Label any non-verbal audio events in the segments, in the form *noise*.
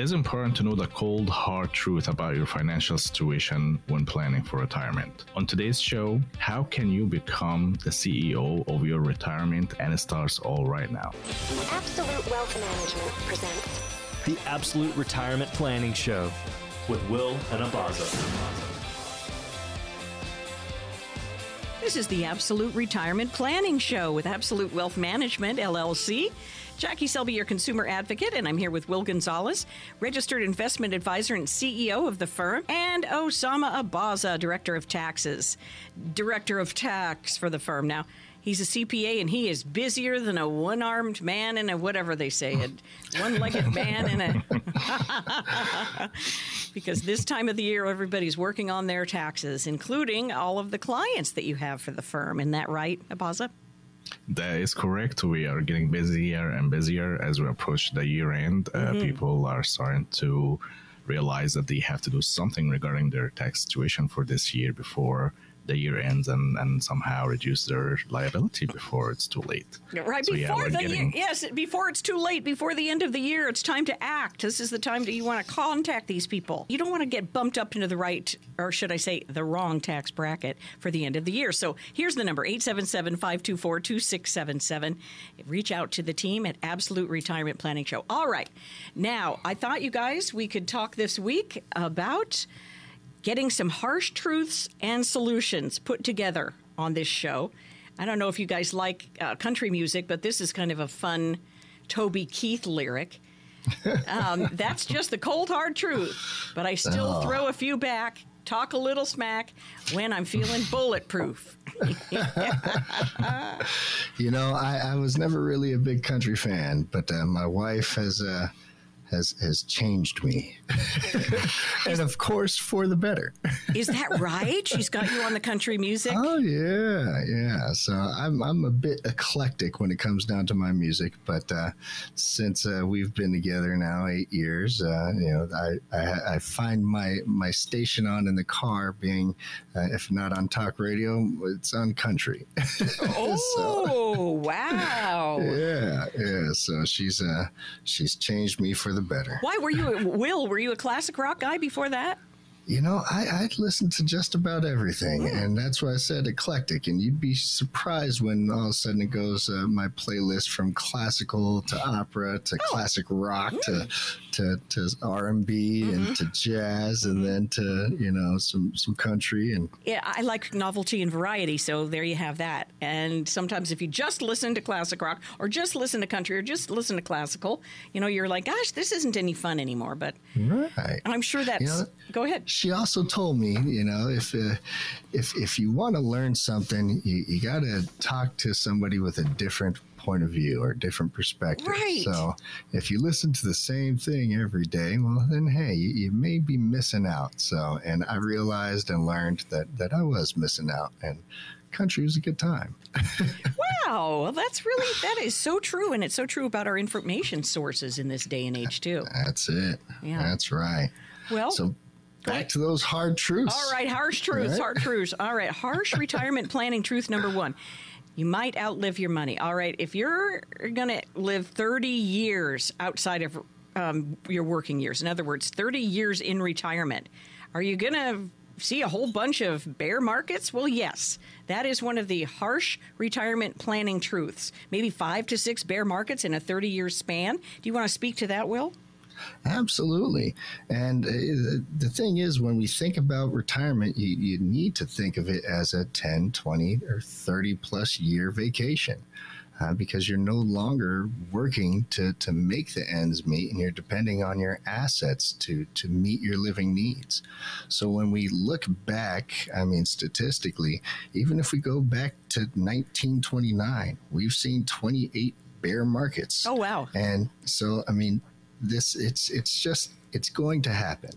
It is important to know the cold, hard truth about your financial situation when planning for retirement. On today's show, how can you become the CEO of your retirement? And it starts all right now. Absolute Wealth Management presents the Absolute Retirement Planning Show with Will and Abaza. This is the Absolute Retirement Planning Show with Absolute Wealth Management, LLC. Jackie Selby, your consumer advocate, and I'm here with Will Gonzalez, registered investment advisor and CEO of the firm, and Osama Abaza, director of taxes, director of tax for the firm. Now, he's a CPA and he is busier than a one armed man and a whatever they say, a one legged *laughs* man and a. *laughs* because this time of the year, everybody's working on their taxes, including all of the clients that you have for the firm. Isn't that right, Abaza? That is correct. We are getting busier and busier as we approach the year end. Uh, mm-hmm. People are starting to realize that they have to do something regarding their tax situation for this year before the year ends and, and somehow reduce their liability before it's too late. Right so, before yeah, the getting... year, yes, before it's too late, before the end of the year, it's time to act. This is the time that you want to contact these people. You don't want to get bumped up into the right, or should I say, the wrong tax bracket for the end of the year. So here's the number 877 524 2677. Reach out to the team at Absolute Retirement Planning Show. All right. Now, I thought you guys, we could talk this week about getting some harsh truths and solutions put together on this show. I don't know if you guys like uh, country music, but this is kind of a fun Toby Keith lyric. *laughs* Um, that's just the cold hard truth. But I still oh. throw a few back, talk a little smack when I'm feeling bulletproof. *laughs* you know, I, I, was never really a big country fan, but uh, my wife has. Uh, has has changed me, *laughs* and of course for the better. Is that right? She's got you on the country music. Oh yeah, yeah. So I'm I'm a bit eclectic when it comes down to my music, but uh, since uh, we've been together now eight years, uh, you know, I, I, I find my my station on in the car being, uh, if not on talk radio, it's on country. *laughs* oh so, wow! *laughs* Yeah, yeah. So she's uh she's changed me for the better. Why were you, Will? Were you a classic rock guy before that? You know, I, I listen to just about everything, mm. and that's why I said eclectic. And you'd be surprised when all of a sudden it goes uh, my playlist from classical to opera to oh. classic rock mm. to to to R and B and mm-hmm. to jazz, and mm-hmm. then to you know some some country and yeah, I like novelty and variety. So there you have that. And sometimes if you just listen to classic rock, or just listen to country, or just listen to classical, you know, you're like, gosh, this isn't any fun anymore. But right. I'm sure that's. You know, go ahead she also told me, you know, if uh, if if you want to learn something, you, you got to talk to somebody with a different point of view or different perspective. Right. So if you listen to the same thing every day, well, then hey, you, you, may be missing out. So, and I realized and learned that that I was missing out, and country was a good time. *laughs* wow, well, that's really that is so true, and it's so true about our information sources in this day and age too. That's it. Yeah, that's right. Well, so back to those hard truths. All right, harsh truths, right? hard truths. All right, harsh retirement planning truth number one. You might outlive your money. All right, if you're going to live 30 years outside of um, your working years, in other words, 30 years in retirement, are you going to see a whole bunch of bear markets? Well, yes. That is one of the harsh retirement planning truths. Maybe five to six bear markets in a 30 year span. Do you want to speak to that, Will? Absolutely. And uh, the thing is, when we think about retirement, you, you need to think of it as a 10, 20, or 30 plus year vacation. Uh, because you're no longer working to, to make the ends meet and you're depending on your assets to, to meet your living needs. So when we look back, I mean, statistically, even if we go back to 1929, we've seen 28 bear markets. Oh, wow. And so, I mean, this it's it's just it's going to happen.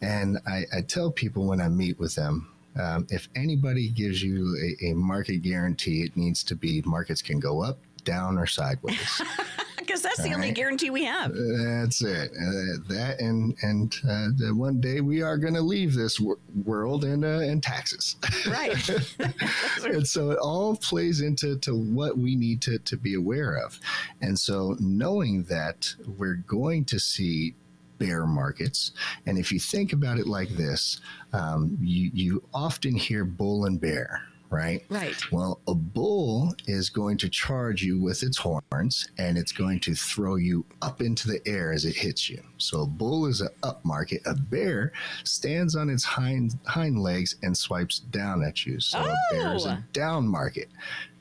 And i, I tell people when i meet with them um, if anybody gives you a, a market guarantee it needs to be markets can go up down or sideways *laughs* because that's the only guarantee we have. That's it. Uh, that and and uh, one day we are going to leave this wor- world and uh, and taxes. *laughs* *laughs* Right. and so it all plays into to what we need to to be aware of, and so knowing that we're going to see bear markets. And if you think about it like this, um, you, you often hear bull and bear, right? Right. Well, a bull is going to charge you with its horns and it's going to throw you up into the air as it hits you. So a bull is an up market. A bear stands on its hind hind legs and swipes down at you. So a bear is Oh. a down market.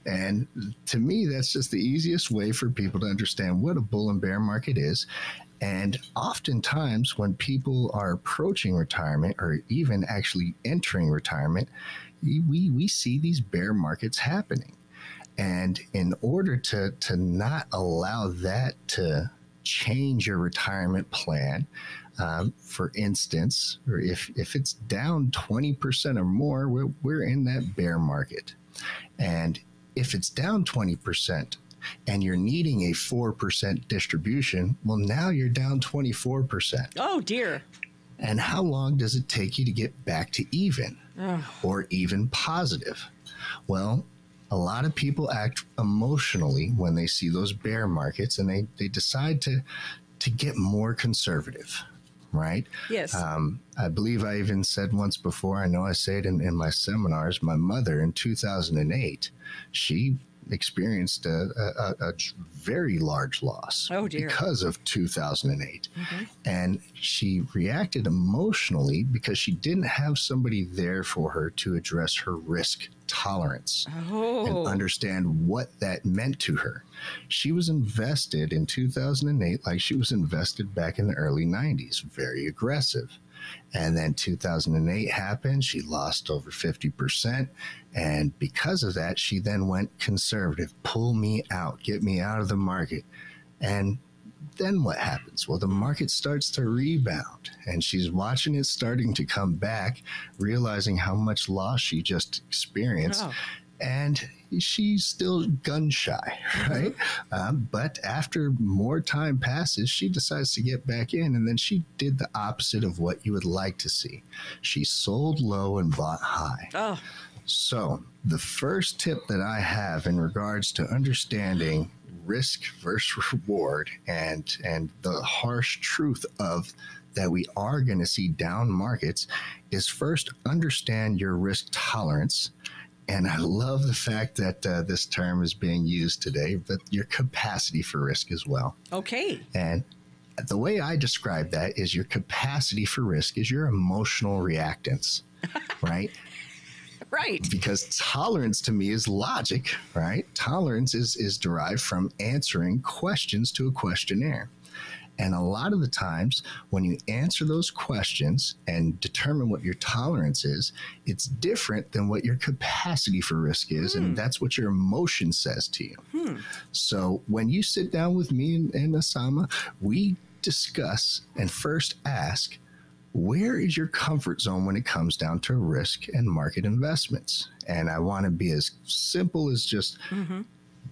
And to me, that's just the easiest way for people to understand what a bull and bear market is. And oftentimes, when people are approaching retirement or even actually entering retirement, we, we see these bear markets happening. And in order to, to not allow that to change your retirement plan, um, for instance, or if, if it's down 20% or more, we're, we're in that bear market. And if it's down 20% and you're needing a 4% distribution, well, now you're down 24%. Oh dear. And how long does it take you to get back to even or even positive? Well, a lot of people act emotionally when they see those bear markets and they, they decide to, to get more conservative, right? Yes. Um, I believe I even said once before, I know I say it in, in my seminars, my mother in 2008, she experienced a, a, a- very large loss Oh, because of 2008. Mm-hmm. And she reacted emotionally because she didn't have somebody there for her to address her risk tolerance oh. and understand what that meant to her. She was invested in 2008 like she was invested back in the early 90s, very aggressive. And then 2008 happened. She lost over 50%. And because of that, she then went conservative pull me out, get me out of the market. And then what happens? Well, the market starts to rebound, and she's watching it starting to come back, realizing how much loss she just experienced. Oh. And she's still gun shy, *laughs* right? Um, but after more time passes, she decides to get back in, and then she did the opposite of what you would like to see. She sold low and bought high. Oh. So, the first tip that I have in regards to understanding risk versus reward and and the harsh truth of that we are going to see down markets is first understand your risk tolerance. And I love the fact that uh, this term is being used today, but your capacity for risk as well. Okay. And the way I describe that is your capacity for risk is your emotional reactance, *laughs* right? Right. because tolerance to me is logic, right? Tolerance is is derived from answering questions to a questionnaire. And a lot of the times when you answer those questions and determine what your tolerance is, it's different than what your capacity for risk is. And hmm. that's what your emotion says to you. Hmm. So when you sit down with me and, and Osama, we discuss and first ask, where is your comfort zone when it comes down to risk and market investments? And I want to be as simple as just mm-hmm.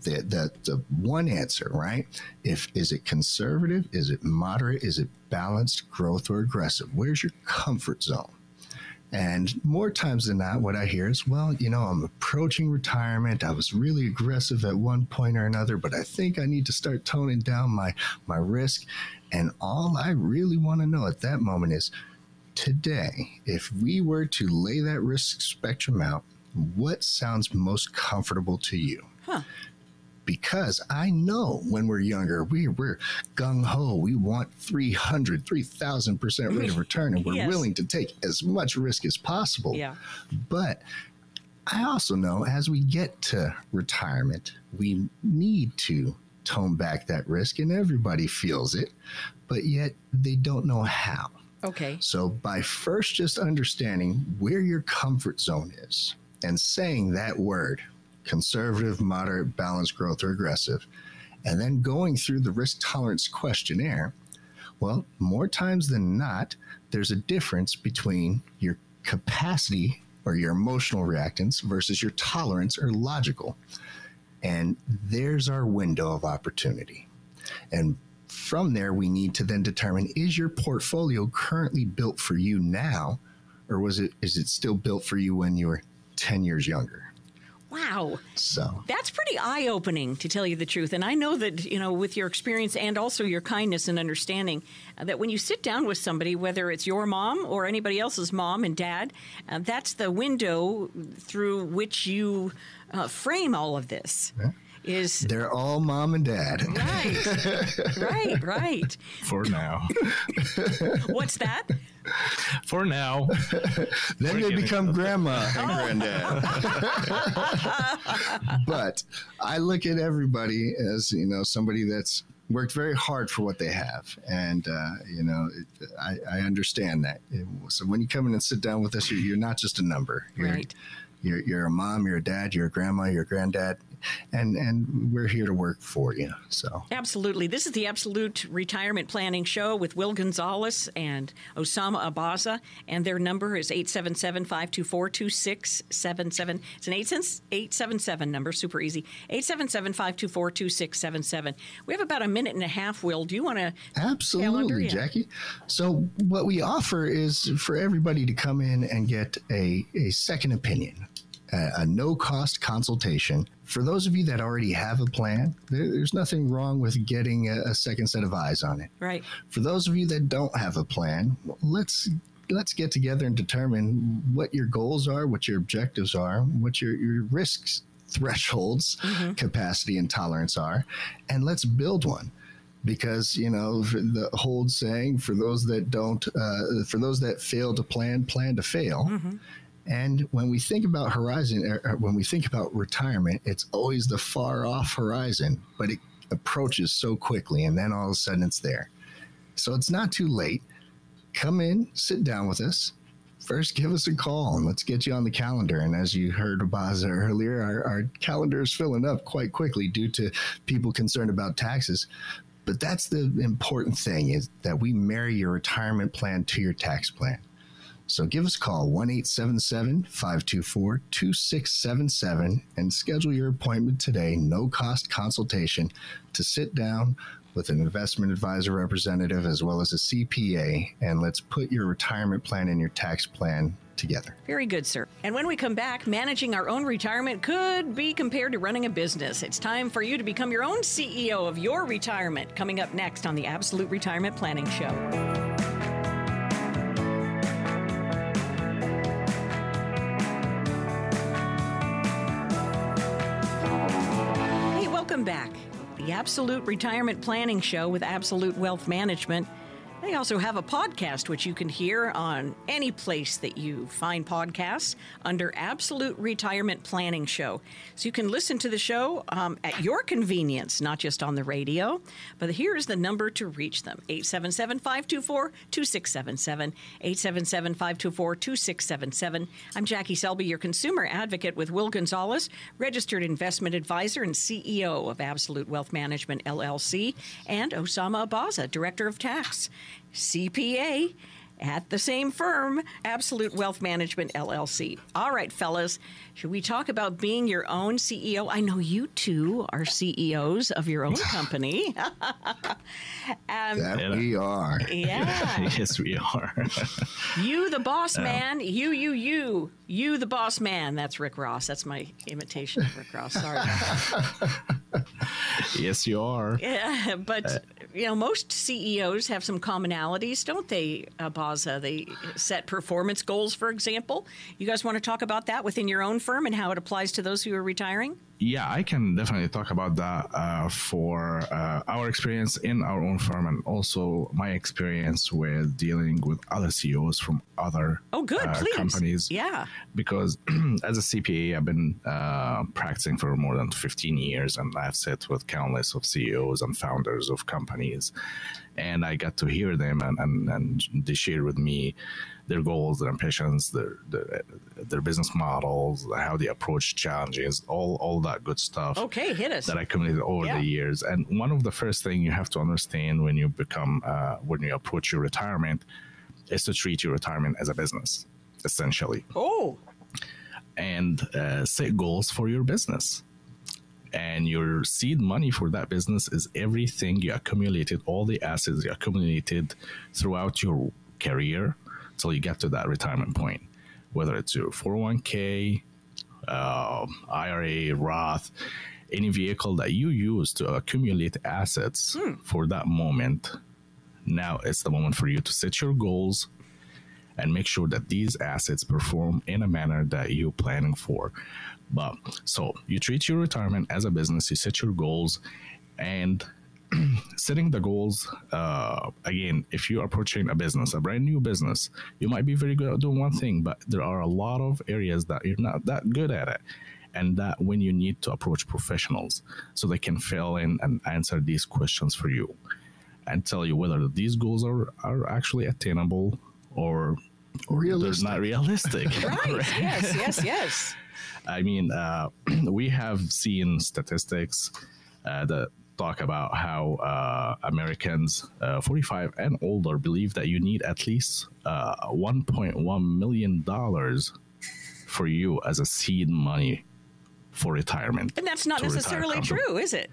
The, the, the one answer, right? If is it conservative, is it moderate, is it balanced, growth, or aggressive? Where's your comfort zone? And more times than not, what I hear is, well, you know, I'm approaching retirement. I was really aggressive at one point or another, but I think I need to start toning down my my risk. And all I really want to know at that moment is today, if we were to lay that risk spectrum out, what sounds most comfortable to you? Because I know when we're younger, we, we're gung ho. We want 300, 3,000% rate of *laughs* return, and we're Yes. willing to take as much risk as possible. Yeah. But I also know as we get to retirement, we need to tone back that risk, and everybody feels it, but yet they don't know how. Okay. So, by first just understanding where your comfort zone is and saying that word conservative, moderate, balanced, growth, or aggressive, and then going through the risk tolerance questionnaire, well, more times than not, there's a difference between your capacity or your emotional reactance versus your tolerance or logical. And there's our window of opportunity. And from there, we need to then determine is your portfolio currently built for you now, or was it is it still built for you when you were 10 years younger? Wow. So That's pretty eye opening, to tell you the truth. And I know that, you know, with your experience and also your kindness and understanding, uh, that when you sit down with somebody, whether it's your mom or anybody else's mom and dad, uh, that's the window through which you uh, frame all of this. Is they're all mom and dad. right, right, right. *laughs* For now. *laughs* What's that? For now. then We're they giving become grandma and *laughs* Oh. granddad. but I look at everybody as you know somebody that's worked very hard for what they have, and uh, you know it, I, I understand that. So when you come in and sit down with us, you're, you're not just a number. You're, Right. You're, you're a mom, you're a dad, you're a grandma, you're a granddad, and and we're here to work for you. So Absolutely. This is the Absolute Retirement Planning Show with Will Gonzalez and Osama Abaza, and their number is 877 524 2677. It's an 877 number, super easy. 877 524 2677. We have about a minute and a half, Will. Do you want to? Absolutely. Jackie. So what we offer is for everybody to come in and get a, a second opinion, a, no cost consultation. For those of you that already have a plan, there, there's nothing wrong with getting a, a second set of eyes on it. Right. For those of you that don't have a plan, let's let's get together and determine what your goals are, what your objectives are, what your, your risks thresholds, capacity and tolerance are, and let's build one. Because you know the old saying, for those that don't, uh, for those that fail to plan, plan to fail. And when we think about horizon, er, er, when we think about retirement, it's always the far off horizon, but it approaches so quickly, and then all of a sudden it's there. So it's not too late. Come in, sit down with us. First, give us a call and let's get you on the calendar. And as you heard Abaza earlier, our, our calendar is filling up quite quickly due to people concerned about taxes. But that's the important thing is that we marry your retirement plan to your tax plan. So give us a call, 1 877 524 2677, and schedule your appointment today. No cost consultation to sit down with an investment advisor representative as well as a CPA, and let's put your retirement plan and your tax plan together. Very good, sir. And when we come back, managing our own retirement could be compared to running a business. It's time for you to become your own CEO of your retirement. Coming up next on the Absolute Retirement Planning Show. Absolute Retirement Planning Show with Absolute Wealth Management. They also have a podcast which you can hear on any place that you find podcasts under Absolute Retirement Planning Show. So you can listen to the show um, at your convenience, not just on the radio. But here is the number to reach them 877 524 2677. 877 524 2677. I'm Jackie Selby, your consumer advocate with Will Gonzalez, registered investment advisor and CEO of Absolute Wealth Management LLC, and Osama Abaza, director of tax. CPA at the same firm, Absolute Wealth Management LLC. All right, fellas, should we talk about being your own CEO? I know you two are CEOs of your own company. *laughs* um, That we are. yeah. *laughs* yes, we are. You, the boss man. You, you, you. You, the boss man. That's Rick Ross. That's my imitation of Rick Ross. Sorry. *laughs* yes, you are. Yeah, but you know, most CEOs have some commonalities, don't they, uh, Baza? They set performance goals, for example. You guys want to talk about that within your own firm and how it applies to those who are retiring? Yeah, I can definitely talk about that uh, for uh, our experience in our own firm and also my experience with dealing with other CEOs from other Oh, good, uh, please. companies. Yeah. Because *clears throat* as a CPA, I've been uh, practicing for more than 15 years and I've sat with countless of CEOs and founders of companies. And I got to hear them and, and, and they shared with me their goals, their ambitions, their, their their business models, how they approach challenges, all all that good stuff Okay, hit us. that I accumulated over Yeah. the years. And one of the first thing you have to understand when you become uh, when you approach your retirement is to treat your retirement as a business, essentially, oh, and uh, set goals for your business. And your seed money for that business is everything you accumulated, all the assets you accumulated throughout your career till you get to that retirement point, whether it's your 401k, uh, IRA, Roth, any vehicle that you use to accumulate assets for that moment, now it's the moment for you to set your goals and make sure that these assets perform in a manner that you're planning for. But so you treat your retirement as a business, you set your goals, and *clears throat* setting the goals uh, again if you're approaching a business a brand new business you might be very good at doing one thing but there are a lot of areas that you're not that good at it and that when you need to approach professionals so they can fill in and answer these questions for you and tell you whether these goals are, are actually attainable or Realistic. they're not realistic *laughs* *laughs* Right. yes, yes, yes. I mean, uh, *clears throat* we have seen statistics uh, that talk about how uh, Americans uh, 45 and older believe that you need at least uh, 1.1 million dollars for you as a seed money for retirement. And that's not necessarily true, is it?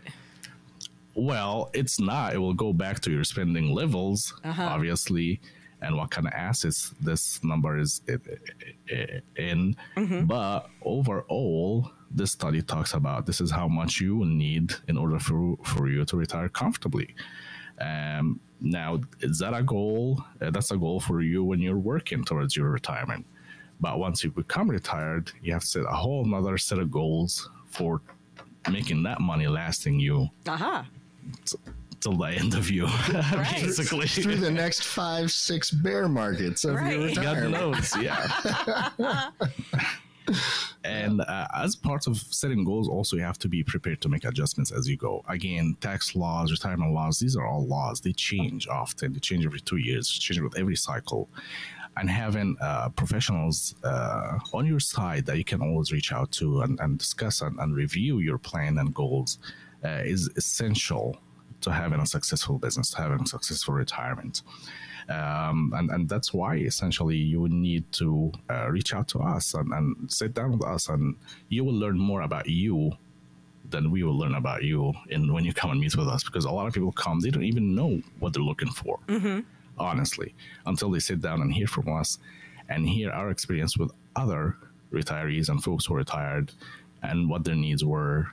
Well, it's not. It will go back to your spending levels, Uh-huh. obviously, and what kind of assets this number is i- i- i- in. Mm-hmm. But overall, this study talks about this is how much you will need in order for, for you to retire comfortably. Um, now, is that a goal? Uh, that's a goal for you when you're working towards your retirement. But once you become retired, you have to set a whole nother set of goals for making that money lasting you Aha. till the end of you, *laughs* basically. Through the next five, six bear markets of Right. your God retirement. knows, yeah. *laughs* *laughs* and uh, as part of setting goals, also you have to be prepared to make adjustments as you go. Again, tax laws, retirement laws, these are all laws. They change often. They change every two years, change with every cycle. And having uh, professionals uh, on your side that you can always reach out to and, and discuss and, and review your plan and goals uh, is essential to having a successful business, to having a successful retirement. Um, and, and that's why essentially you need to uh, reach out to us and, and sit down with us, and you will learn more about you than we will learn about you in when you come and meet with us. Because a lot of people come, they don't even know what they're looking for, honestly, until they sit down and hear from us and hear our experience with other retirees and folks who are retired and what their needs were,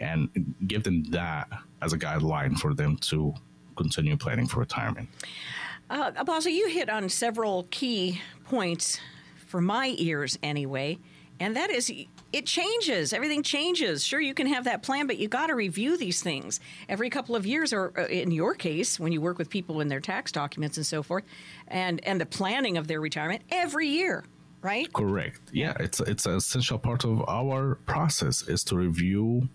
and give them that as a guideline for them to continue planning for retirement. Uh, Abaza, you hit on several key points for my ears anyway, and that is it changes. Everything changes. Sure, you can have that plan, but you got to review these things every couple of years, or uh, in your case, when you work with people in their tax documents and so forth, and and the planning of their retirement every year, right? Correct. Yeah, it's it's an essential part of our process is to review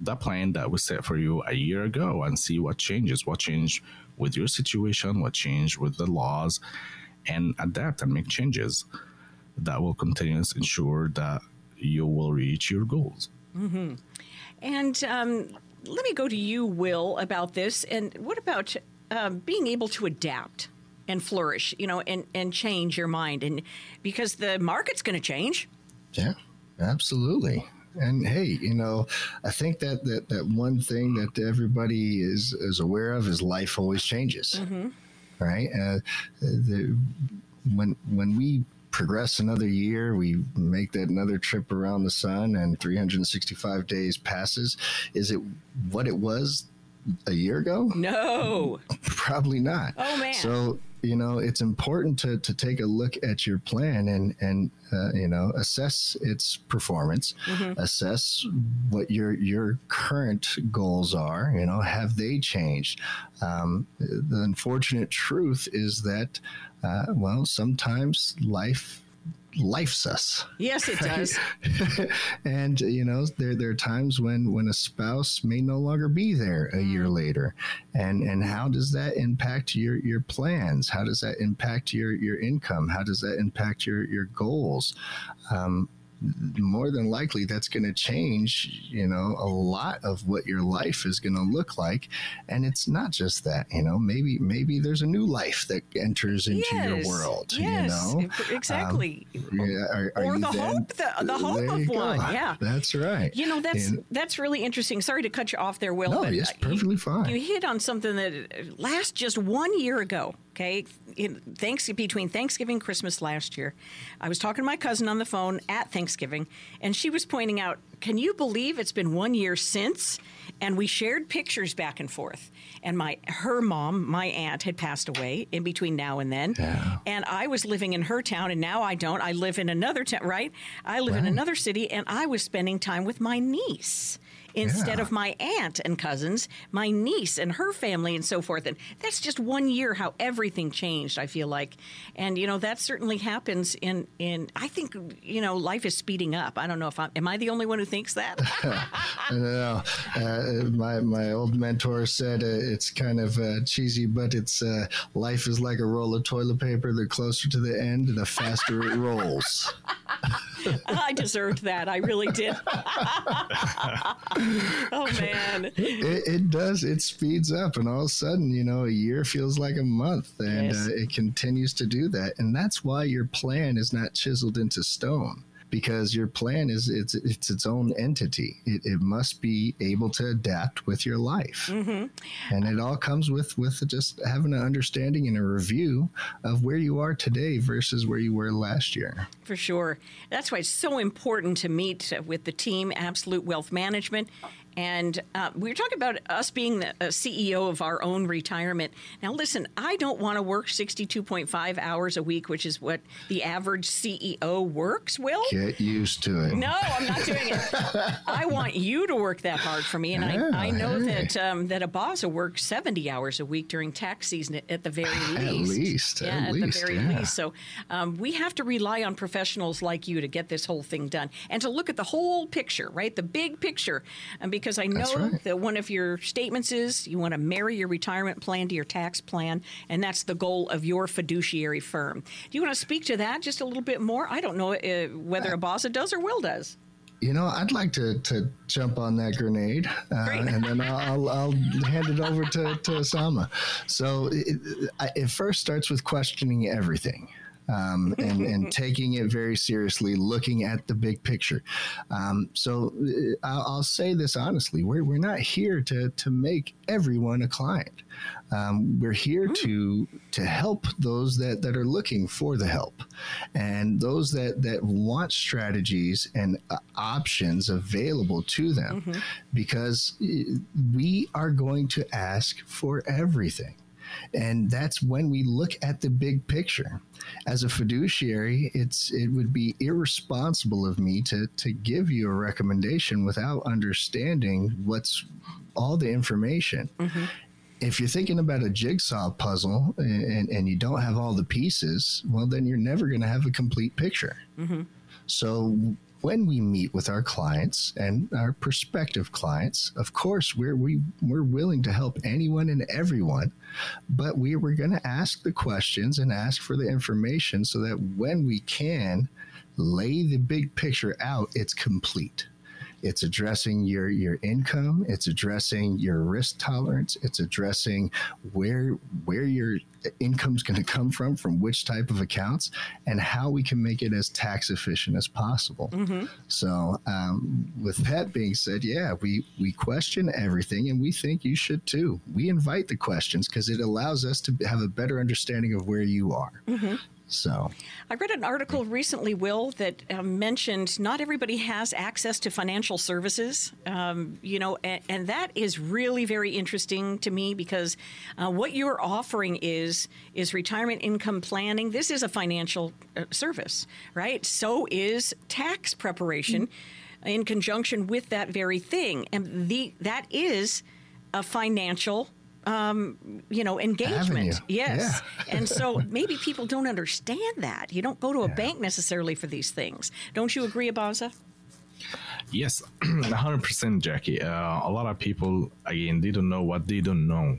the plan that we set for you a year ago and see what changes, what changed with your situation, what changed with the laws, and adapt and make changes that will continue to ensure that you will reach your goals. And um, let me go to you, Will, about this. And what about um, being able to adapt and flourish, you know, and, and change your mind? And because the market's going to change. Yeah, absolutely. And hey, you know, I think that, that that one thing that everybody is is aware of is life always changes, right? Uh, the, when when we progress another year, we make that another trip around the sun, and 365 days passes. Is it what it was a year ago? No. *laughs* Probably not. Oh, man. So you know, it's important to to take a look at your plan and and uh, you know assess its performance, assess what your your current goals are. You know, have they changed? Um, the unfortunate truth is that, uh, well, sometimes life lifes us Yes, it *laughs* does. and you know there there are times when when a spouse may no longer be there a year later. And and how does that impact your your plans? How does that impact your your income? How does that impact your your goals? Um, more than likely that's going to change you know a lot of what your life is going to look like and it's not just that you know maybe maybe there's a new life that enters into your world yes, you know exactly. yeah, are, are Or you the then- hope- the- the hope of you go. one, yeah. that's right You know that's And- that's really interesting. Sorry to cut you off there, Will. No, yes, uh, you- perfectly fine. You hit on something that uh, last just one year ago. Okay, in thanks between Thanksgiving Christmas last year, I was talking to my cousin on the phone at Thanksgiving, and she was pointing out, "Can you believe it's been one year since?" And we shared pictures back and forth. And my her mom, my aunt, had passed away in between now and then, Yeah. and I was living in her town, and now I don't. I live in another town, right? I live in another city, and I was spending time with my niece instead Yeah. of my aunt and cousins, my niece and her family, and so forth. And that's just one year how everything changed. I feel like, and you know that certainly happens in in. I think you know life is speeding up. I don't know if I'm. Am I the only one who thinks that? *laughs* *laughs* I. Uh, my my old mentor said uh, it's kind of uh, cheesy, but it's uh, life is like a roll of toilet paper. The closer to the end, the faster it rolls. *laughs* I deserved that. I really did. *laughs* oh man. It, it does. It speeds up, and all of a sudden, you know, a year feels like a month, and Yes. uh, it continues to do that. And that's why your plan is not chiseled into stone. Because your plan is it's it's its own entity. It, it must be able to adapt with your life, mm-hmm. and it all comes with with just having an understanding and a review of where you are today versus where you were last year. For sure. That's why it's so important to meet with the team, Absolute Wealth Management. And uh, we were talking about us being the uh, CEO of our own retirement. Now, listen, I don't want to work 62.5 hours a week, which is what the average CEO works, Will. Get used to it. No, I'm not doing it. I want you to work that hard for me, and I, I know hey. that um, that Abaza works 70 hours a week during tax season at, at the very least. At least, yeah, at at least, the very yeah. least. So um, we have to rely on professionals like you to get this whole thing done and to look at the whole picture, right? The big picture, and because I know right. that one of your statements is you want to marry your retirement plan to your tax plan, and that's the goal of your fiduciary firm. Do you want to speak to that just a little bit more? I don't know uh, whether Abaza does or Will does. You know, I'd like to, to jump on that grenade, uh, and then I'll, I'll, I'll hand it over to, to Osama. So it- it first starts with questioning everything. Um, and, and *laughs* taking it very seriously, looking at the big picture. Um, so uh, I'll, I'll say this honestly: we're, we're not here to to make everyone a client. Um, we're here to to help those that, that are looking for the help, and those that that want strategies and uh, options available to them, because uh, we are going to ask for everything. And that's when we look at the big picture. As a fiduciary, it's it would be irresponsible of me to to give you a recommendation without understanding what's all the information mm-hmm. if you're thinking about a jigsaw puzzle and, and you don't have all the pieces, well, then you're never going to have a complete picture. Mm-hmm. So when we meet with our clients and our prospective clients, of course, we're we, we're willing to help anyone and everyone, but we we're going to ask the questions and ask for the information so that when we can lay the big picture out, it's complete. It's addressing your your income. It's addressing your risk tolerance. It's addressing where where your income's going to come from, from which type of accounts, and how we can make it as tax efficient as possible. So, um, with that being said, yeah, we we question everything, and we think you should too. We invite the questions because it allows us to have a better understanding of where you are. So, I read an article recently, Will, that uh, mentioned not everybody has access to financial services. Um, you know, and, and that is really very interesting to me because uh, what you're offering is is retirement income planning. This is a financial uh, service, right? So is tax preparation in conjunction with that very thing, and the that is a financial. Um, you know, engagement. Avenue. Yes. Yeah. and so maybe people don't understand that. You don't go to a bank necessarily for these things. Don't you agree, Abaza? Yes, *clears throat* 100%, Jackie. Uh, a lot of people, again, they don't know what they don't know.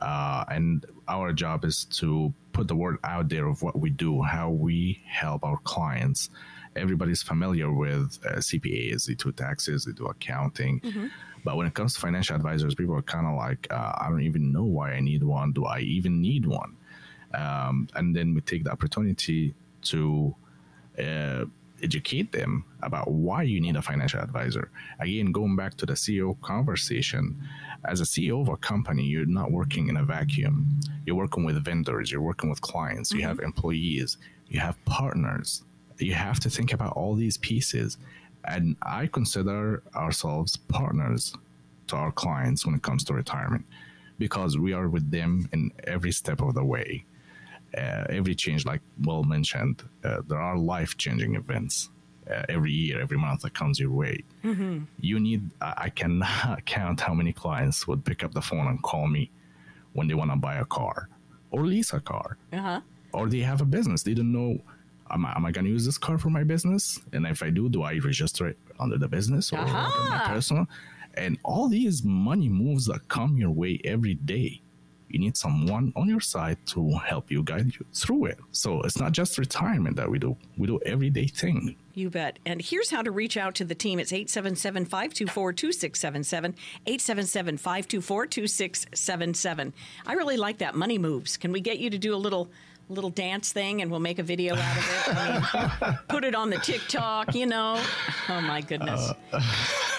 Uh, and our job is to put the word out there of what we do, how we help our clients. Everybody's familiar with uh, CPAs, they do taxes, they do accounting. But when it comes to financial advisors, people are kind of like, uh, I don't even know why I need one. Do I even need one? Um, and then we take the opportunity to uh, educate them about why you need a financial advisor. Again, going back to the CEO conversation, as a CEO of a company, you're not working in a vacuum. You're working with vendors, you're working with clients, mm-hmm. you have employees, you have partners. You have to think about all these pieces. And I consider ourselves partners to our clients when it comes to retirement because we are with them in every step of the way. Uh, every change, like Will mentioned, uh, there are life changing events uh, every year, every month that comes your way. Mm-hmm. You need, I, I cannot *laughs* count how many clients would pick up the phone and call me when they want to buy a car or lease a car. Uh-huh. Or they have a business. They don't know, am I, am I going to use this car for my business? And if I do, do I register it under the business or uh-huh. under my personal? And all these money moves that come your way every day you need someone on your side to help you guide you through it. So it's not just retirement that we do, we do everyday thing. You bet. And here's how to reach out to the team. It's 877 524 2677. 877 524 2677. I really like that. Money moves. Can we get you to do a little little dance thing and we'll make a video out of it. I mean, *laughs* put it on the TikTok, you know. Oh my goodness. Uh,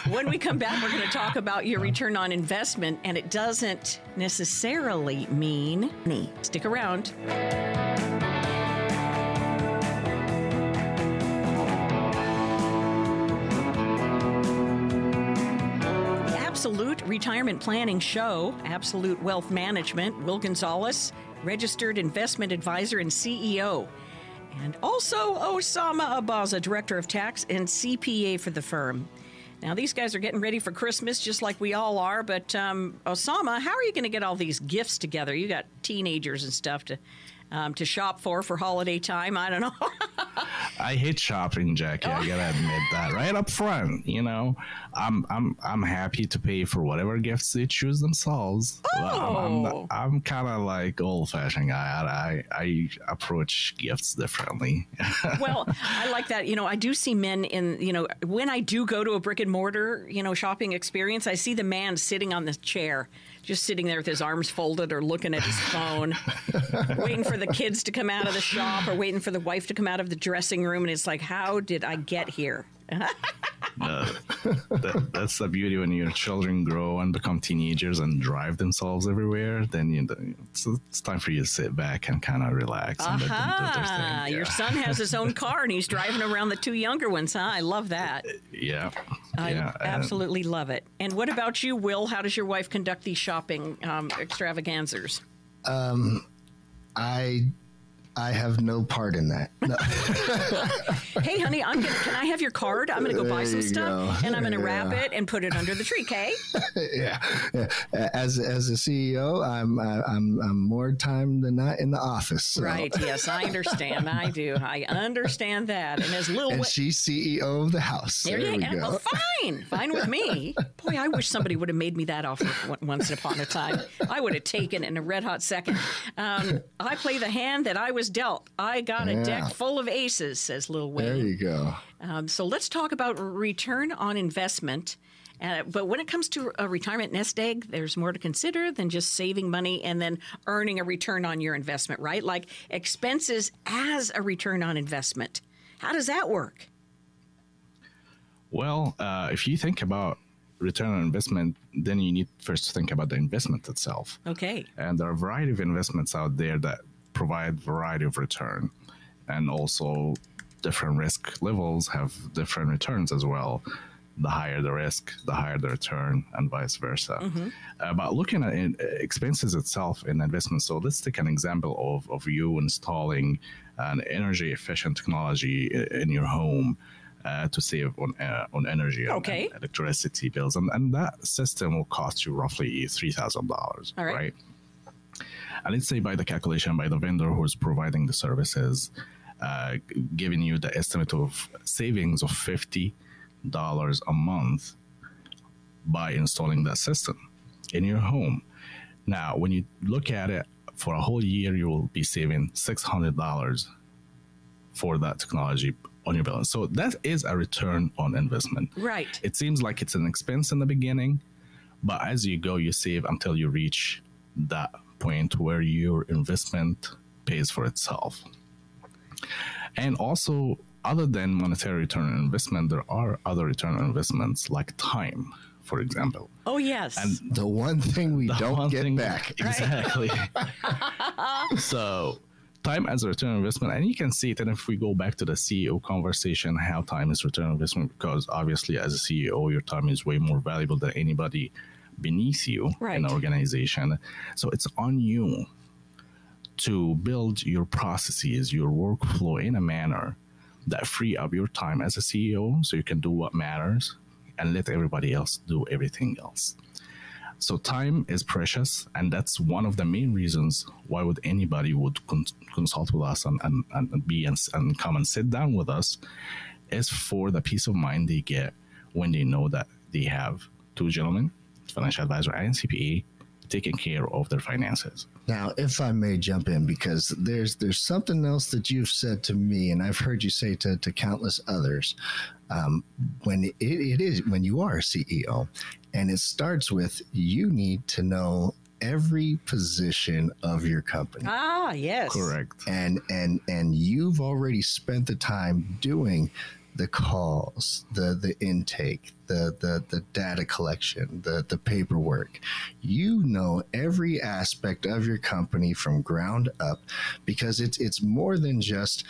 when we come back, we're going to talk about your return on investment, and it doesn't necessarily mean money. Stick around. Retirement Planning Show, Absolute Wealth Management, Will Gonzalez, registered investment advisor and CEO. And also Osama Abaza, Director of Tax and CPA for the firm. Now, these guys are getting ready for Christmas just like we all are, but um, Osama, how are you going to get all these gifts together? You got teenagers and stuff to um, to shop for for holiday time. I don't know. *laughs* I hate shopping, Jackie. I gotta *laughs* admit that right up front. You know, I'm I'm I'm happy to pay for whatever gifts they choose themselves. Oh. I'm, I'm, oh. I'm kind of like old fashioned guy. I I approach gifts differently. *laughs* well, I like that. You know, I do see men in. You know, when I do go to a brick and mortar, you know, shopping experience, I see the man sitting on the chair just sitting there with his arms folded or looking at his phone, *laughs* waiting for the kids to come out of the shop or waiting for the wife to come out of the dressing room. And it's like, how did I get here? Uh, *laughs* that, that's the beauty when your children grow and become teenagers and drive themselves everywhere. Then you, it's, it's time for you to sit back and kind of relax. Uh-huh. Yeah. Your son has his own car and he's driving around the two younger ones, huh? I love that. Yeah. I yeah. absolutely love it. And what about you, Will? How does your wife conduct these shopping um, extravaganzas? Um, I I have no part in that. No. *laughs* hey, honey, I'm gonna, can I have your card? I'm going to go buy some stuff, go. and I'm going to yeah. wrap it and put it under the tree. Okay? *laughs* yeah. yeah. As as a CEO, I'm I'm I'm more time than not in the office. So. Right. Yes, I understand. I do. I understand that. And as little, and she's CEO of the house. There, there you go. Well, fine, fine with me. Boy, I wish somebody would have made me that offer once upon a time. I would have taken it in a red hot second. Um, I play the hand that I was was dealt. I got yeah. a deck full of aces, says Lil Wayne. There you go. Um, so let's talk about return on investment. Uh, but when it comes to a retirement nest egg, there's more to consider than just saving money and then earning a return on your investment, right? Like expenses as a return on investment. How does that work? Well, uh, if you think about return on investment, then you need first to think about the investment itself. Okay. And there are a variety of investments out there that provide variety of return and also different risk levels have different returns as well the higher the risk the higher the return and vice versa mm-hmm. uh, but looking at in, expenses itself in investment so let's take an example of, of you installing an energy efficient technology in your home uh, to save on uh, on energy okay. and, electricity bills, and, and that system will cost you roughly three thousand dollars. Right. right? And let's say by the calculation by the vendor who is providing the services, uh, giving you the estimate of savings of fifty dollars a month by installing that system in your home. Now, when you look at it for a whole year, you will be saving six hundred dollars for that technology on your balance. So that is a return on investment. Right. It seems like it's an expense in the beginning, but as you go, you save until you reach that point where your investment pays for itself. And also, other than monetary return on investment, there are other return on investments like time, for example. Oh yes. And *laughs* The one thing we don't get thing- back. *laughs* Exactly. *laughs* so time as a return on investment, and you can see it. And if we go back to the CEO conversation, how time is return on investment, because obviously as a CEO, your time is way more valuable than anybody beneath you Right. in the organization. So it's on you to build your processes, your workflow in a manner that free up your time as a CEO so you can do what matters and let everybody else do everything else. So time is precious, and that's one of the main reasons why would anybody would con- consult with us and, and, and be and, and come and sit down with us is for the peace of mind they get when they know that they have two gentlemen, financial advisor and CPA, taking care of their finances. Now, if I may jump in, because there's there's something else that you've said to me, and I've heard you say to, to countless others. Um, when it, it is when you are a CEO, and it starts with you need to know every position of your company. ah yes. Correct. and and and you've already spent the time doing the calls the the intake the the, the data collection the the paperwork. You know every aspect of your company from ground up because it's it's more than just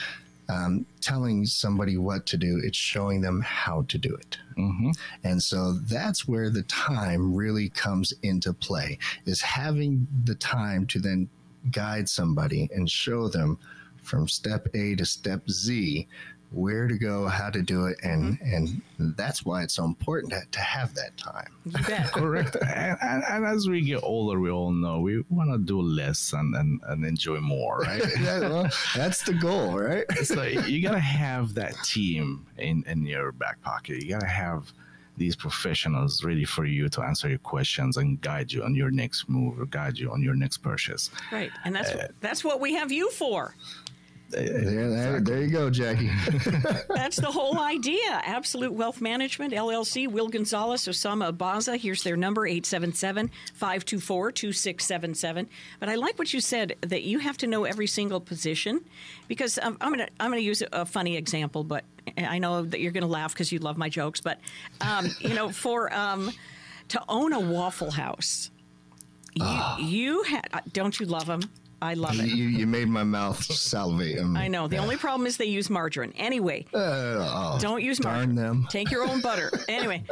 um, telling somebody what to do. It's showing them how to do it. Hmm and so that's where the time really comes into play is having the time to then guide somebody and show them from step A to step Z where to go, how to do it, and and that's why it's so important to, to have that time. You bet. *laughs* Correct. and, and, and as we get older, we all know we want to do less and, and, and enjoy more, right? *laughs* Yeah, well, that's the goal, right? so you gotta have that team in in your back pocket. You gotta have these professionals ready for you to answer your questions and guide you on your next move or guide you on your next purchase. Right. And that's Uh, that's what we have you for. There, there, there you go, Jackie. *laughs* That's the whole idea. Absolute Wealth Management, LLC, Will Gonzalez, Osama Abaza. Here's their number, 877 524 2677. But I like what you said that you have to know every single position because um, I'm going to I'm gonna use a, a funny example, but I know that you're going to laugh because you love my jokes. But, um, you know, for um, to own a Waffle House, you, you had, uh, don't you love them? I love it. you, you made my mouth *laughs* salivate. Um, I know. The only problem is they use margarine. Anyway, uh, oh, don't use margarine. them. *laughs* Take your own butter. Anyway,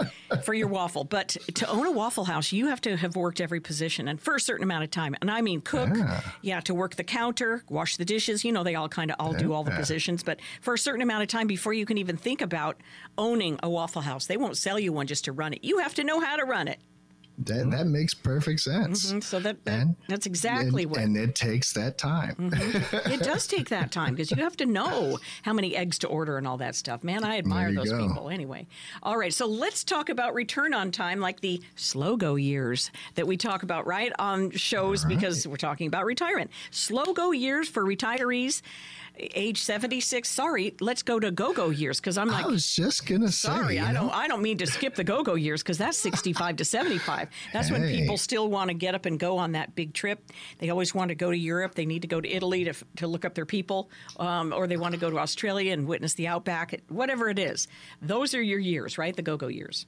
for your waffle. But to own a Waffle House, you have to have worked every position and for a certain amount of time. And I mean, cook, yeah, to work the counter, wash the dishes. You know, they all kind of all do all the positions. But for a certain amount of time before you can even think about owning a Waffle House, they won't sell you one just to run it. You have to know how to run it. That, mm-hmm. that makes perfect sense. And so that, that And- that's exactly and, what and it takes that time. Mm-hmm. it does take that time because you have to know how many eggs to order and all that stuff. Man, I admire those go. people. Anyway, all right, so let's talk about return on time, like the slow go years that we talk about right on shows because we're talking about retirement. Slow go years for retirees, age seventy six. Sorry, let's go to go go years because I'm like. I was just gonna say. Sorry, I know, don't. I don't mean to skip the go-go years because that's sixty-five to seventy-five. That's when people still want to get up and go on that big trip. They always want to go to Europe. They need to go to Italy to, to look up their people, um, or they want to go to Australia and witness the outback. Whatever it is, those are your years, right? The go-go years.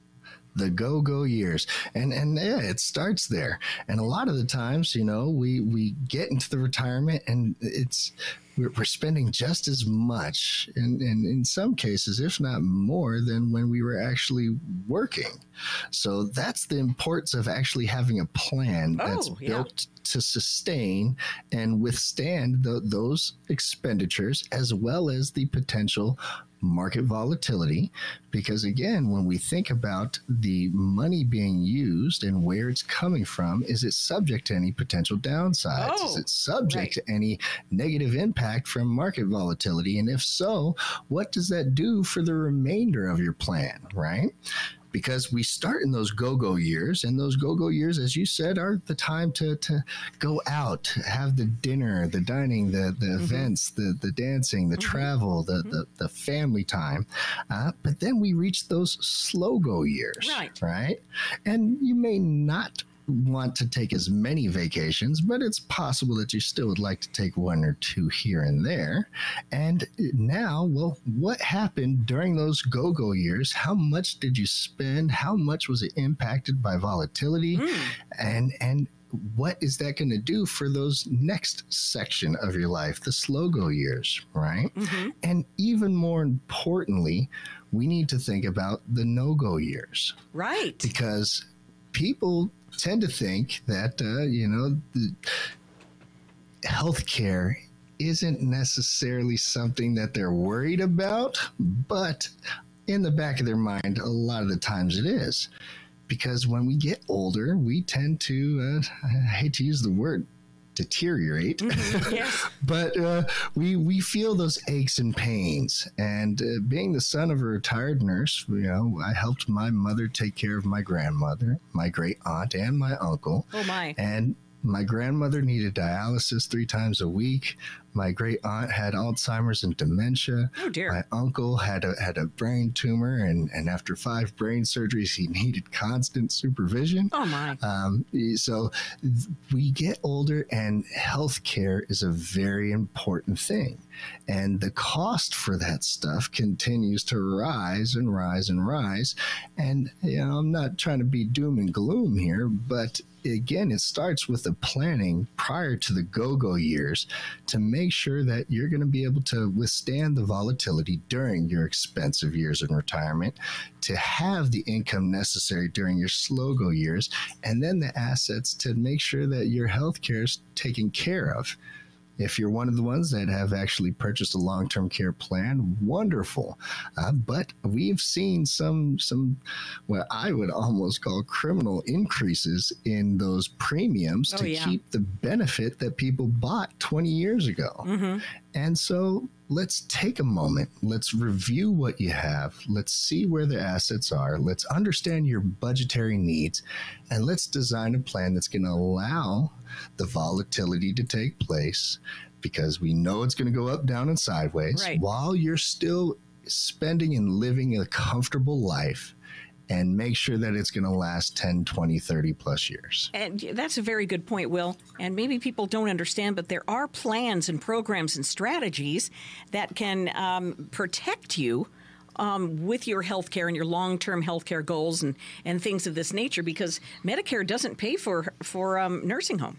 the go go years and and yeah it starts there and a lot of the times you know we we get into the retirement and it's we're, spending just as much and in, in some cases if not more than when we were actually working so that's the importance of actually having a plan oh, that's Oh, yeah. built to sustain and withstand tho- those expenditures as well as the potential market volatility because again when we think about the money being used and where it's coming from is it subject to any potential downsides? Is Oh, it subject right. to any negative impact from market volatility? And if so what does that do for the remainder of your plan right because we start in those go-go years and those go-go years as you said are the time to, to go out have the dinner the dining the, the Mm-hmm. events the, the dancing the travel the, the, the family time uh, but then we reach those slow go years Right. right and you may not want to take as many vacations, but it's possible that you still would like to take one or two here and there. And now, well, what happened during those go go years? How much did you spend? How much was it impacted by volatility? Mm. And, and, what is that going to do for those next section of your life, the slow go years, right? Mm-hmm. And even more importantly, we need to think about the no go years. Right. Because people tend to think that, uh, you know, healthcare isn't necessarily something that they're worried about, but in the back of their mind, a lot of the times it is. Because when we get older, we tend to, uh, I hate to use the word deteriorate. Mm-hmm, *laughs* yes. but uh, we we feel those aches and pains. And uh, being the son of a retired nurse, you know, I helped my mother take care of my grandmother, my great aunt, and my uncle. Oh my! And my grandmother needed dialysis three times a week. My great aunt had Alzheimer's and dementia. Oh dear. My uncle had a had a brain tumor, and and after five brain surgeries, he *laughs* needed constant supervision. Oh my. Um, so we get older, and health care is a very important thing, and the cost for that stuff continues to rise and rise and rise. And you know, I'm not trying to be doom and gloom here, but again, it starts with the planning prior to the go go years to make sure that you're going to be able to withstand the volatility during your expensive years in retirement, to have the income necessary during your slow go years, and then the assets to make sure that your health care is taken care of. If you're one of the ones that have actually purchased a long-term care plan, wonderful. Uh, but we've seen some some what I would almost call criminal increases in those premiums oh, to yeah. keep the benefit that people bought 20 years ago. Mm-hmm. And so let's take a moment. Let's review what you have. Let's see where the assets are. Let's understand your budgetary needs. And let's design a plan that's going to allow the volatility to take place because we know it's going to go up, down, and sideways right. while you're still spending and living a comfortable life and make sure that it's going to last 10, 20, 30 plus years. And that's a very good point, Will. And maybe people don't understand, but there are plans and programs and strategies that can um, protect you. Um, with your health care and your long term health care goals and, and things of this nature because Medicare doesn't pay for for um, nursing home.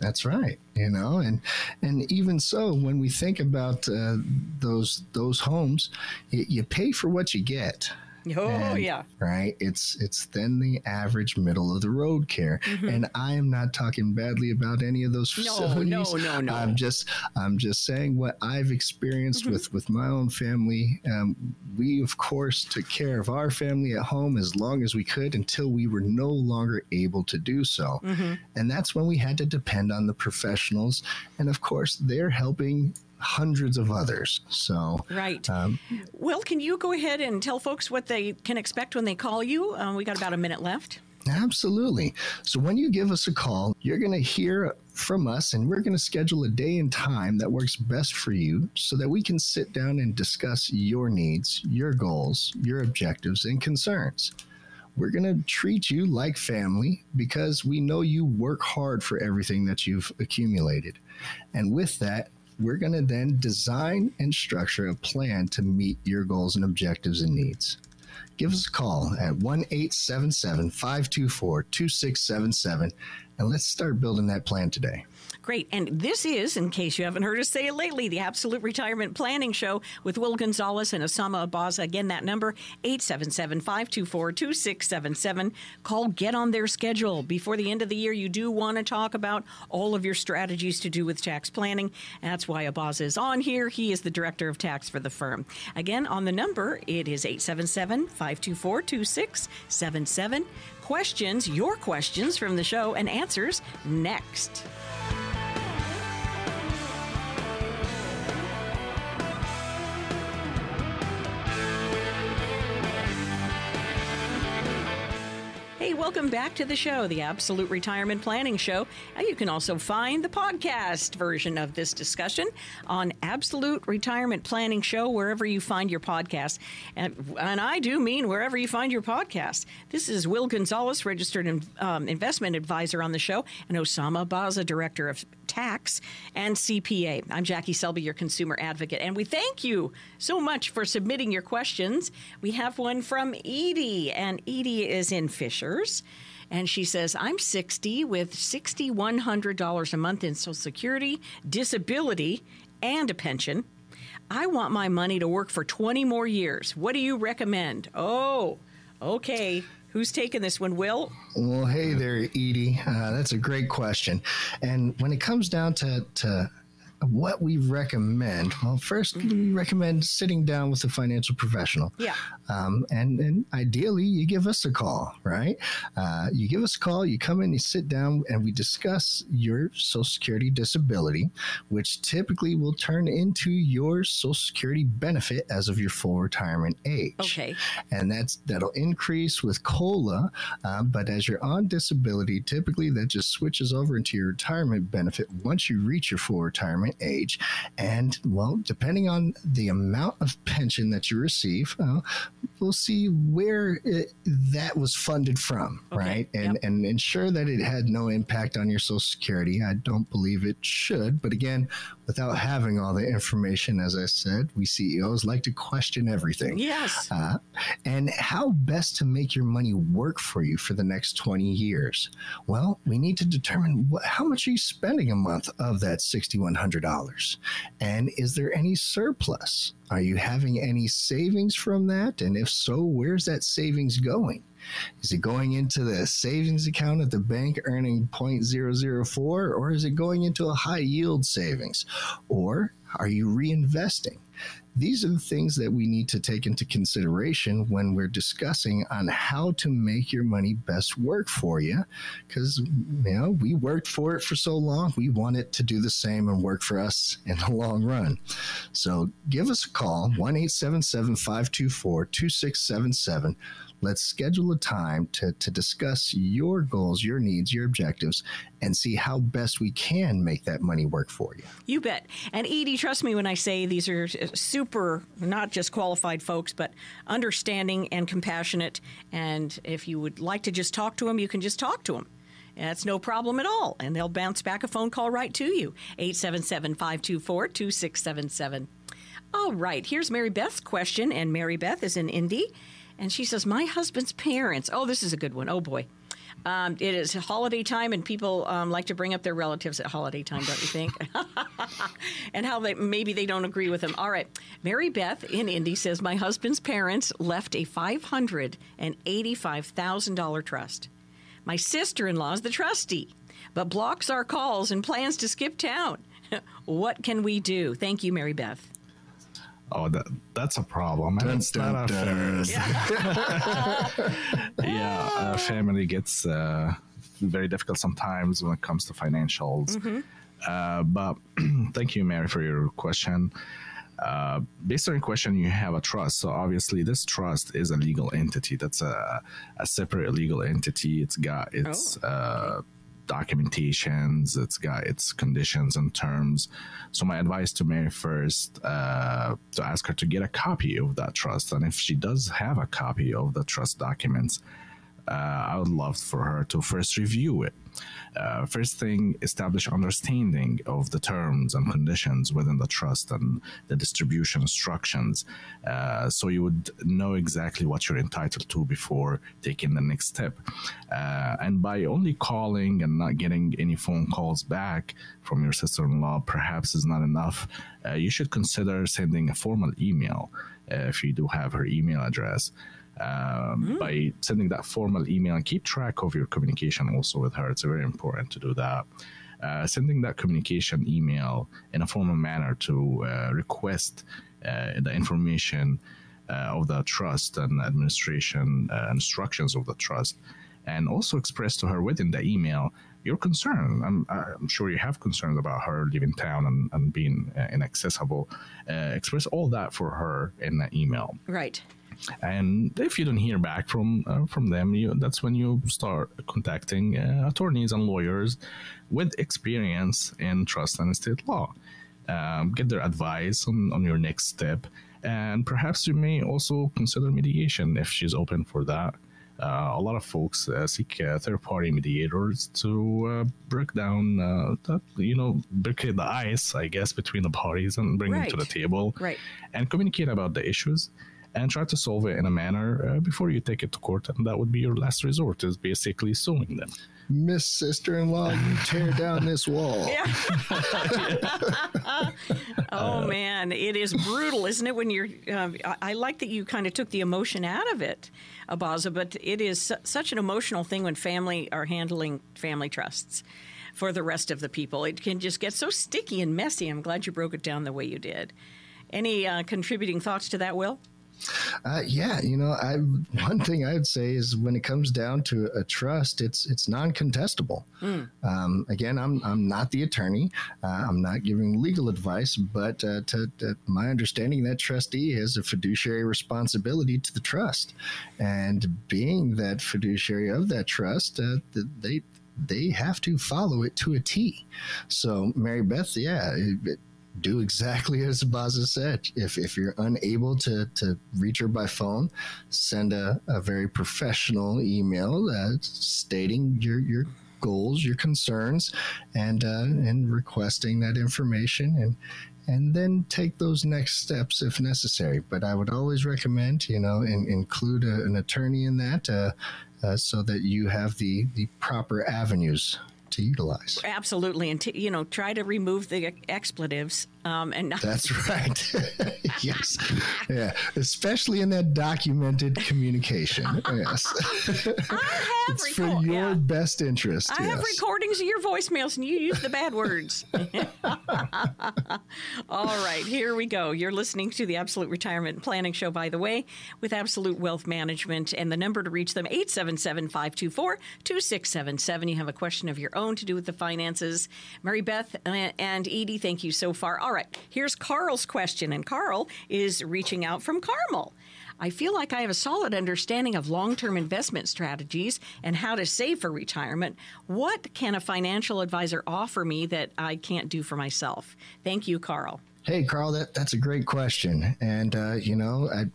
That's right. You know, and and even so, when we think about uh, those those homes, you, you pay for what you get. *laughs* Oh and, yeah. Right. It's it's then the average middle of the road care, mm-hmm. and I am not talking badly about any of those facilities. No, no, no, no. I'm just I'm just saying what I've experienced mm-hmm. with with my own family. Um, we of course took care of our family at home as long as we could until we were no longer able to do so, mm-hmm. and that's when we had to depend on the professionals, and of course they're helping hundreds of others. So, right. Um, well, can you go ahead and tell folks what they can expect when they call you? Um, we got about a minute left. Absolutely. So, when you give us a call, you're going to hear from us and we're going to schedule a day and time that works best for you so that we can sit down and discuss your needs, your goals, your objectives, and concerns. We're going to treat you like family because we know you work hard for everything that you've accumulated. And with that, we're going to then design and structure a plan to meet your goals and objectives and needs. Give us a call at 1 877 524 2677 and let's start building that plan today. Great. And this is, in case you haven't heard us say it lately, the Absolute Retirement Planning Show with Will Gonzalez and Osama Abaza. Again, that number, 877-524-2677. Call, get on their schedule. Before the end of the year, you do want to talk about all of your strategies to do with tax planning. That's why Abaza is on here. He is the Director of Tax for the firm. Again, on the number, it is 877-524-2677. Questions, your questions from the show, and answers next. Welcome back to the show, the Absolute Retirement Planning Show. And you can also find the podcast version of this discussion on Absolute Retirement Planning Show, wherever you find your podcast. And, and I do mean wherever you find your podcast. This is Will Gonzalez, registered in, um, investment advisor on the show, and Osama Abaza, director of tax and CPA. I'm Jackie Selby, your consumer advocate, and we thank you so much for submitting your questions. We have one from Edie, and Edie is in Fishers. And she says, I'm 60 with $6,100 a month in Social Security, disability, and a pension. I want my money to work for 20 more years. What do you recommend? Oh, okay. Who's taking this one, Will? Well, hey there, Edie. Uh, that's a great question. And when it comes down to, to what we recommend, well, 1st mm-hmm. we recommend sitting down with a financial professional. Yeah. Um, and, and ideally, you give us a call, right? Uh, you give us a call, you come in, you sit down, and we discuss your Social Security disability, which typically will turn into your Social Security benefit as of your full retirement age. Okay. And that's that'll increase with COLA, uh, but as you're on disability, typically that just switches over into your retirement benefit once you reach your full retirement age. And well, depending on the amount of pension that you receive, uh, we'll see where it, that was funded from, okay. right? And yep. and ensure that it had no impact on your Social Security. I don't believe it should, but again, without having all the information, as I said, we CEOs like to question everything. Yes. Uh, and how best to make your money work for you for the next 20 years? Well, we need to determine what, how much are you spending a month of that $6,100? And is there any surplus? Are you having any savings from that? And if so, where's that savings going? Is it going into the savings account at the bank earning 0.004 or is it going into a high yield savings? Or are you reinvesting? These are the things that we need to take into consideration when we're discussing on how to make your money best work for you. Because, you know, we worked for it for so long, we want it to do the same and work for us in the long run. So give us a call, 1 877 524 2677 Let's schedule a time to, to discuss your goals, your needs, your objectives, and see how best we can make that money work for you. You bet. And Edie, trust me when I say these are super, not just qualified folks, but understanding and compassionate. And if you would like to just talk to them, you can just talk to them. That's no problem at all. And they'll bounce back a phone call right to you. 877 524 2677. All right, here's Mary Beth's question. And Mary Beth is in Indy. And she says, My husband's parents. Oh, this is a good one. Oh, boy. Um, it is holiday time, and people um, like to bring up their relatives at holiday time, don't you think? *laughs* *laughs* and how they maybe they don't agree with them. All right, Mary Beth in Indy says my husband's parents left a five hundred and eighty-five thousand dollar trust. My sister-in-law is the trustee, but blocks our calls and plans to skip town. *laughs* what can we do? Thank you, Mary Beth. Oh, that that's a problem. And it's not fair. yeah, *laughs* family gets uh, very difficult sometimes when it comes to financials. Mm-hmm. Uh, but *clears throat* thank you, Mary, for your question. Uh, based on your question, you have a trust. So obviously, this trust is a legal entity. That's a, a separate legal entity. It's got its oh. uh, documentations, it's got its conditions and terms. So my advice to Mary first uh, to ask her to get a copy of that trust, and if she does have a copy of the trust documents, I would love for her to first review it. Uh, first thing, establish understanding of the terms and conditions within the trust and the distribution instructions, uh, so you would know exactly what you're entitled to before taking the next step. Uh, and by only calling and not getting any phone calls back from your sister-in-law, perhaps is not enough. Uh, you should consider sending a formal email uh, if you do have her email address um, mm. by sending that formal email and keep track of your communication also with her. It's very important to do that. Uh, sending that communication email in a formal manner to uh, request uh, the information uh, of the trust and administration uh, instructions of the trust, and also express to her within the email your concern. I'm, I'm, sure you have concerns about her leaving town and, and being uh, inaccessible. express all that for her in the email. Right. And if you don't hear back from uh, from them, you, that's when you start contacting uh, attorneys and lawyers with experience in trust and estate law. Um, get their advice on, on your next step, and perhaps you may also consider mediation if she's open for that. Uh, a lot of folks uh, seek uh, third-party mediators to uh, break down, uh, that, you know, break the ice, I guess, between the parties and bring Right. them to the table, Right. and communicate about the issues, and try to solve it in a manner uh, before you take it to court. And that would be your last resort, is basically suing them. Miss sister-in-law, you *laughs* tear down this wall. *laughs* Oh man, it is brutal, isn't it? When you're, uh, I, I like that you kind of took the emotion out of it, Abaza. But it is su- such an emotional thing when family are handling family trusts for the rest of the people. It can just get so sticky and messy. I'm glad you broke it down the way you did. Any uh, contributing thoughts to that, Will? Uh, yeah, you know, I one thing I'd say is when it comes down to a trust, it's it's non-contestable. Um, again, I'm I'm not the attorney. Uh, I'm not giving legal advice, but uh, to, to my understanding, that trustee has a fiduciary responsibility to the trust, and being that fiduciary of that trust, uh, th- they they have to follow it to a T. So, Mary Beth, yeah. It, it, do exactly *laughs* as Abaza said. If, if you're unable to, to reach her by phone, send a, a very professional email uh, stating your, your goals, your concerns, and uh, and requesting that information and and then take those next steps if necessary. But I would always recommend, you know, in, include a, an attorney in that uh, uh, so that you have the, the proper avenues to utilize. Absolutely, and t- you know, try to remove the expletives um, and not That's *laughs* right. *laughs* yes. Yeah. Especially in that documented communication. Yes. *laughs* I have it's for your yeah. best interest. I have recordings of your voicemails and you use the bad words. All right, here we go. You're listening to the Absolute Retirement Planning Show, by the way, with Absolute Wealth Management. And the number to reach them, 877 524 2677. You have a question of your own to do with the finances. Mary Beth uh, and Edie, thank you so far. All right, here's Carl's question. And Carl is reaching out from Carmel. I feel like I have a solid understanding of long term investment strategies and how to save for retirement. What can a financial advisor offer me that I can't do for myself? Thank you, Carl. Hey, Carl, that, that's a great question. And, uh, you know, I,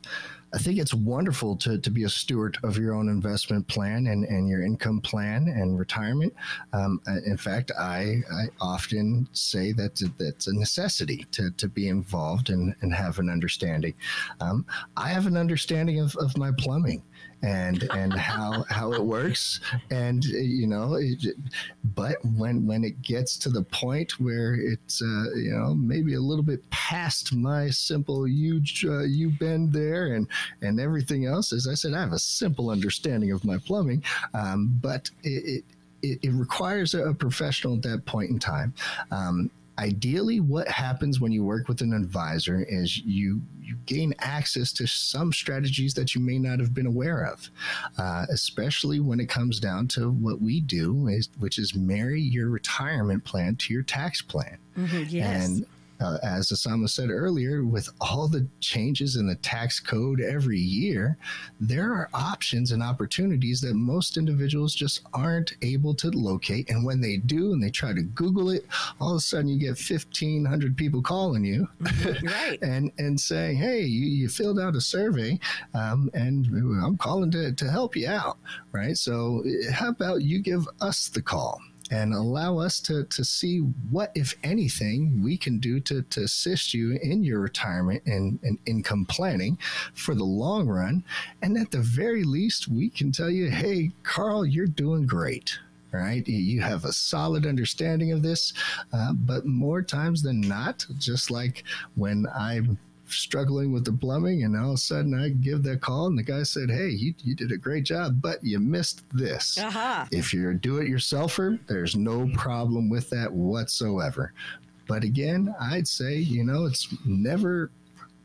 I think it's wonderful to, to be a steward of your own investment plan and, and your income plan and retirement. Um, in fact, I, I often say that that's a necessity to, to be involved and, and have an understanding. Um, I have an understanding of, of my plumbing and and how how it works. And you know it, but when when it gets to the point where it's uh, you know maybe a little bit past my simple huge uh, you bend there and and everything else as i said i have a simple understanding of my plumbing um, but it, it it requires a professional at that point in time. Um, ideally what happens when you work with an advisor is you you gain access to some strategies that you may not have been aware of. Uh, especially when it comes down to what we do is, which is marry your retirement plan to your tax plan. Yes. and uh, as Osama said earlier, with all the changes in the tax code every year, there are options and opportunities that most individuals just aren't able to locate. And when they do and they try to Google it, all of a sudden you get 1,500 people calling you right. *laughs* and, and saying, hey, you, you filled out a survey um, and I'm calling to, to help you out, right? So, uh, how about you give us the call? And allow us to, to see what, if anything, we can do to, to assist you in your retirement and, and income planning for the long run. And at the very least, we can tell you, hey, Carl, you're doing great. Right, you have a solid understanding of this, uh, but more times than not, just like when I'm struggling with the plumbing, and all of a sudden I give that call, and the guy said, "Hey, you, you did a great job, but you missed this." Aha. If you're a do-it-yourselfer, there's no problem with that whatsoever. But again, I'd say you know it's never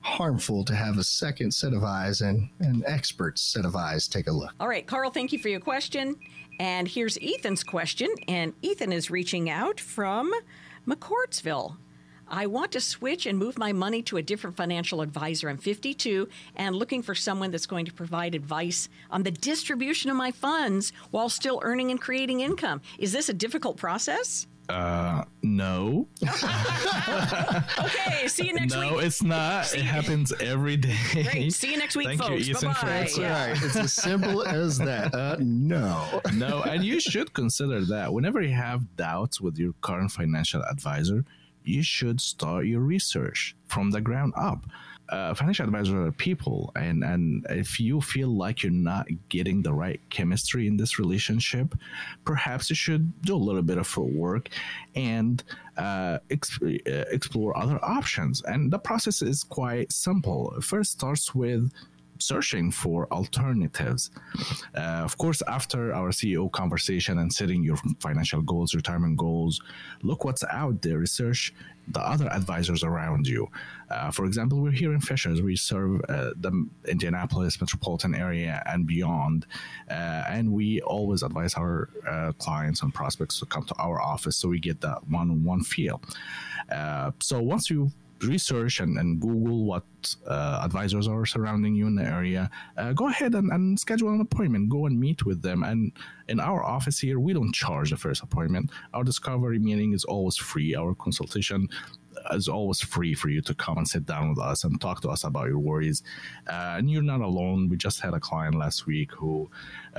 harmful to have a second set of eyes and an expert set of eyes take a look. All right, Carl, thank you for your question. And here's Ethan's question. And Ethan is reaching out from McCordsville. I want to switch and move my money to a different financial advisor. I'm 52 and looking for someone that's going to provide advice on the distribution of my funds while still earning and creating income. Is this a difficult process? Uh, no. *laughs* okay, see you next no, week. No, it's not. See it happens every day. Great. See you next week, Thank folks. You, Bye bye. That's yeah. right. It's as simple as that. Uh, no. no, and you should consider that whenever you have doubts with your current financial advisor, you should start your research from the ground up uh, financial advisors are people, and and if you feel like you're not getting the right chemistry in this relationship, perhaps you should do a little bit of work and uh, exp- uh, explore other options. And the process is quite simple. It first starts with searching for alternatives. Uh, of course, after our CEO conversation and setting your financial goals, retirement goals, look what's out there, research the other advisors around you. Uh, for example, we're here in Fishers. We serve uh, the Indianapolis metropolitan area and beyond. Uh, and we always advise our uh, clients and prospects to come to our office so we get that one on one feel. Uh, so once you research and, and Google what uh, advisors are surrounding you in the area, uh, go ahead and, and, schedule an appointment. Go and meet with them. And in our office here, we don't charge the first appointment. Our discovery meeting is always free. Our consultation is always free for you to come and sit down with us and talk to us about your worries. Uh, and you're not alone. We just had a client last week who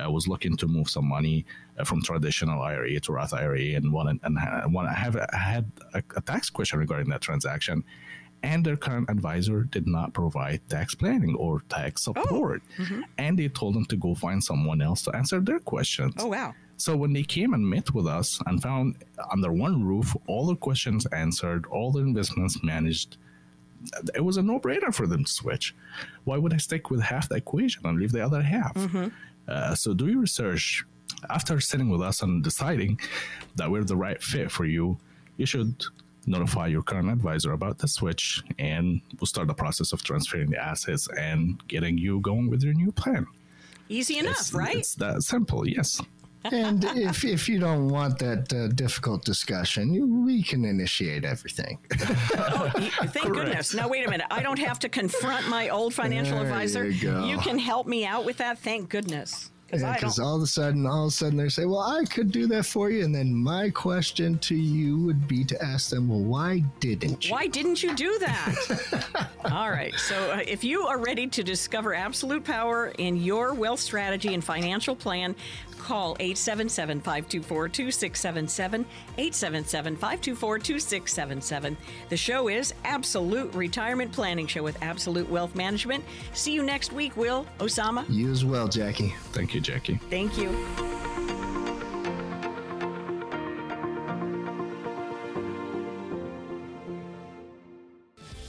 uh, was looking to move some money uh, from traditional IRA to Roth IRA and wanted and have had a, a tax question regarding that transaction and their current advisor did not provide tax planning or tax oh, support. Oh, mm-hmm. And they told them to go find someone else to answer their questions. Oh, wow. So when they came and met with us and found under one roof all the questions answered, all the investments managed, it was a no brainer for them to switch. Why would I stick with half the equation and leave the other half? Mm-hmm. Uh, so do your research. After sitting with us and deciding that we're the right fit for you, you should notify your current advisor about the switch, and we'll start the process of transferring the assets and getting you going with your new plan. Easy enough, it's, right? It's that simple, yes. and if, if you don't want that uh, difficult discussion, we can initiate everything. oh, *laughs* thank Correct. goodness. Now, wait a minute. I don't have to confront my old financial there advisor. You, you can help me out with that. Thank goodness. Because yeah, all of a sudden, all of a sudden, they say, "Well, I could do that for you," and then my question to you would be to ask them, "Well, why didn't you? Why didn't you do that?" *laughs* all right. So, uh, if you are ready to discover absolute power in your wealth strategy and financial plan, Call 877 524 2677. 877 524 2677. The show is Absolute Retirement Planning Show with Absolute Wealth Management. See you next week, Will. Osama. You as well, Jackie. Thank you, Jackie. Thank you.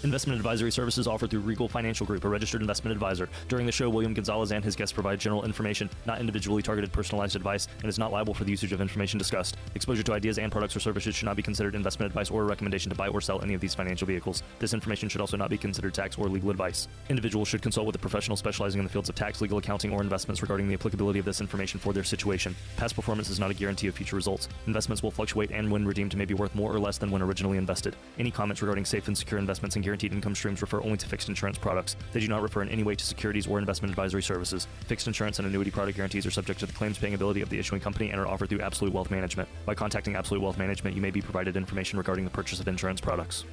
Investment advisory services offered through Regal Financial Group, a registered investment advisor. During the show, William Gonzalez and his guests provide general information, not individually targeted personalized advice, and is not liable for the usage of information discussed. Exposure to ideas and products or services should not be considered investment advice or a recommendation to buy or sell any of these financial vehicles. This information should also not be considered tax or legal advice. Individuals should consult with a professional specializing in the fields of tax, legal accounting, or investments regarding the applicability of this information for their situation. Past performance is not a guarantee of future results. Investments will fluctuate and when redeemed may be worth more or less than when originally invested. Any comments regarding safe and secure investments and guaranteed income streams refer only to fixed insurance products. They do not refer in any way to securities or investment advisory services. Fixed insurance and annuity product guarantees are subject to the claims paying ability of the issuing company and are offered through Absolute Wealth Management. By contacting Absolute Wealth Management, you may be provided information regarding the purchase of insurance products.